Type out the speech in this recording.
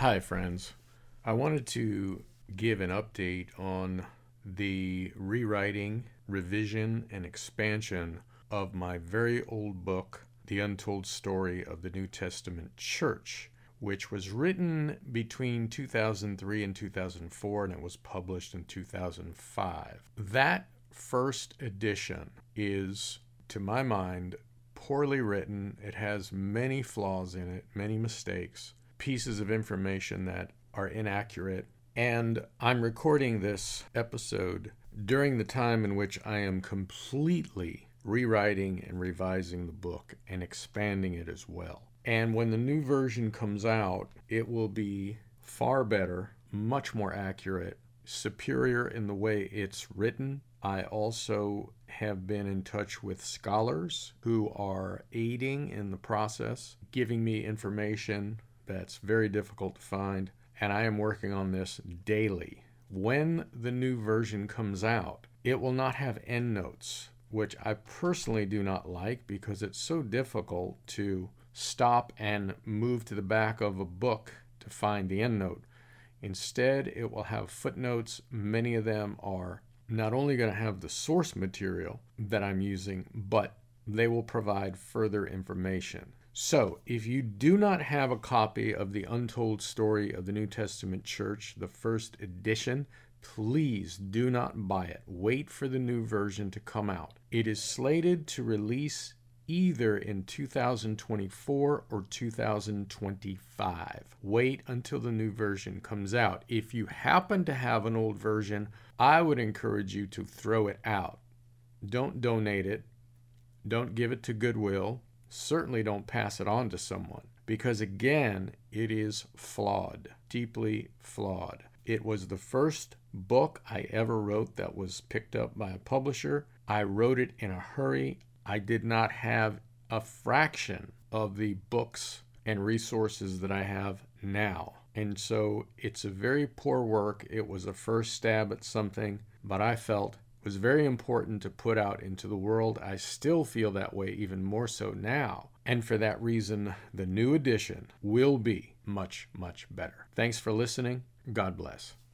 Hi, friends. I wanted to give an update on the rewriting, revision, and expansion of my very old book, The Untold Story of the New Testament Church, which was written between 2003 and 2004 and it was published in 2005. That first edition is, to my mind, poorly written. It has many flaws in it, many mistakes pieces of information that are inaccurate. And I'm recording this episode during the time in which I am completely rewriting and revising the book and expanding it as well. And when the new version comes out, it will be far better, much more accurate, superior in the way it's written. I also have been in touch with scholars who are aiding in the process, giving me information that's very difficult to find, and I am working on this daily. When the new version comes out, it will not have endnotes, which I personally do not like because it's so difficult to stop and move to the back of a book to find the endnote. Instead, it will have footnotes. Many of them are not only going to have the source material that I'm using, but they will provide further information. So, if you do not have a copy of the Untold Story of the New Testament Church, the first edition, please do not buy it. Wait for the new version to come out. It is slated to release either in 2024 or 2025. Wait until the new version comes out. If you happen to have an old version, I would encourage you to throw it out. Don't donate it. Don't give it to Goodwill certainly don't pass it on to someone because, again, it is flawed, deeply flawed. It was the first book I ever wrote that was picked up by a publisher. I wrote it in a hurry. I did not have a fraction of the books and resources that I have now. And so it's a very poor work. It was a first stab at something, but I felt was very important to put out into the world. I still feel that way even more so now. And for that reason, the new edition will be much, much better. Thanks for listening. God bless.